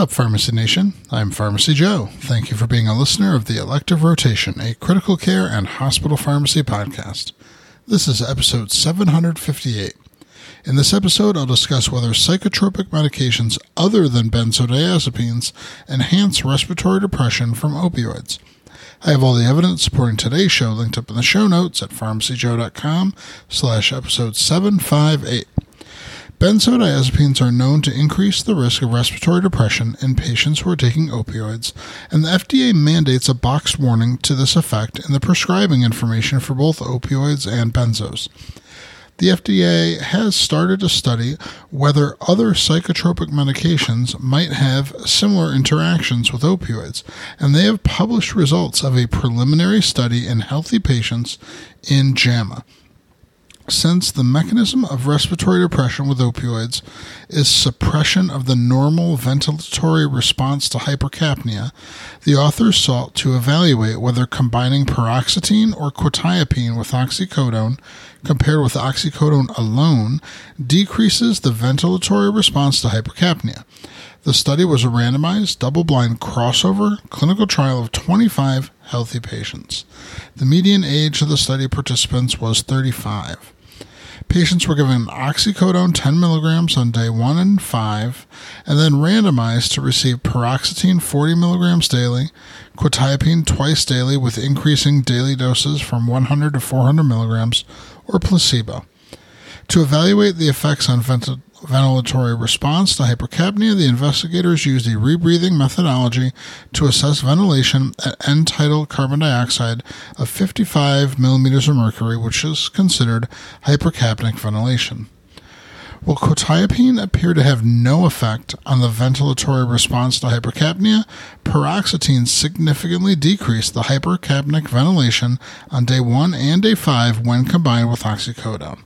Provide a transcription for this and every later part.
Up, Pharmacy Nation? I'm Pharmacy Joe. Thank you for being a listener of the Elective Rotation, a critical care and hospital pharmacy podcast. This is episode 758. In this episode, I'll discuss whether psychotropic medications other than benzodiazepines enhance respiratory depression from opioids. I have all the evidence supporting today's show linked up in the show notes at pharmacyjoe.com slash episode 758. Benzodiazepines are known to increase the risk of respiratory depression in patients who are taking opioids, and the FDA mandates a boxed warning to this effect in the prescribing information for both opioids and benzos. The FDA has started to study whether other psychotropic medications might have similar interactions with opioids, and they have published results of a preliminary study in healthy patients in JAMA since the mechanism of respiratory depression with opioids is suppression of the normal ventilatory response to hypercapnia, the authors sought to evaluate whether combining paroxetine or quetiapine with oxycodone compared with oxycodone alone decreases the ventilatory response to hypercapnia. The study was a randomized, double blind crossover clinical trial of 25 healthy patients. The median age of the study participants was 35. Patients were given oxycodone 10 milligrams on day 1 and 5, and then randomized to receive paroxetine 40 milligrams daily, quetiapine twice daily with increasing daily doses from 100 to 400 milligrams, or placebo. To evaluate the effects on ventilation ventilatory response to hypercapnia, the investigators used a rebreathing methodology to assess ventilation at end tidal carbon dioxide of 55 millimeters of mercury, which is considered hypercapnic ventilation. While quetiapine appeared to have no effect on the ventilatory response to hypercapnia, paroxetine significantly decreased the hypercapnic ventilation on day 1 and day 5 when combined with oxycodone.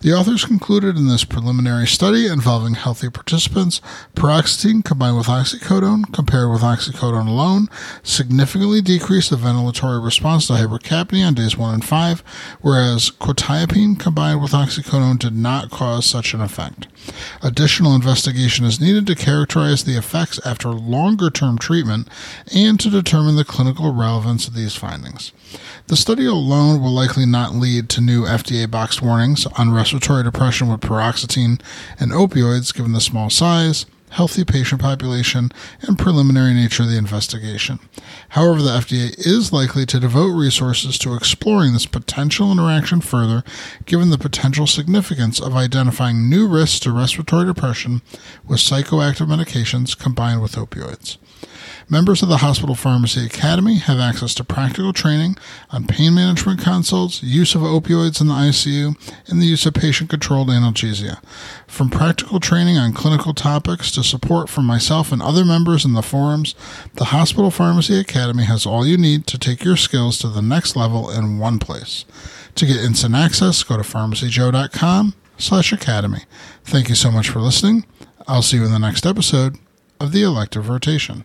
The authors concluded in this preliminary study involving healthy participants, paroxetine combined with oxycodone compared with oxycodone alone significantly decreased the ventilatory response to hypercapnia on days 1 and 5, whereas quetiapine combined with oxycodone did not cause such an effect. Additional investigation is needed to characterize the effects after longer term treatment and to determine the clinical relevance of these findings. The study alone will likely not lead to new FDA box warnings respiratory depression with paroxetine and opioids given the small size, healthy patient population, and preliminary nature of the investigation. However, the FDA is likely to devote resources to exploring this potential interaction further, given the potential significance of identifying new risks to respiratory depression with psychoactive medications combined with opioids. Members of the Hospital Pharmacy Academy have access to practical training on pain management consults, use of opioids in the ICU, and the use of patient controlled analgesia. From practical training on clinical topics to support from myself and other members in the forums, the Hospital Pharmacy Academy has all you need to take your skills to the next level in one place. To get instant access, go to pharmacyjoe.com slash academy. Thank you so much for listening. I'll see you in the next episode of the elective rotation.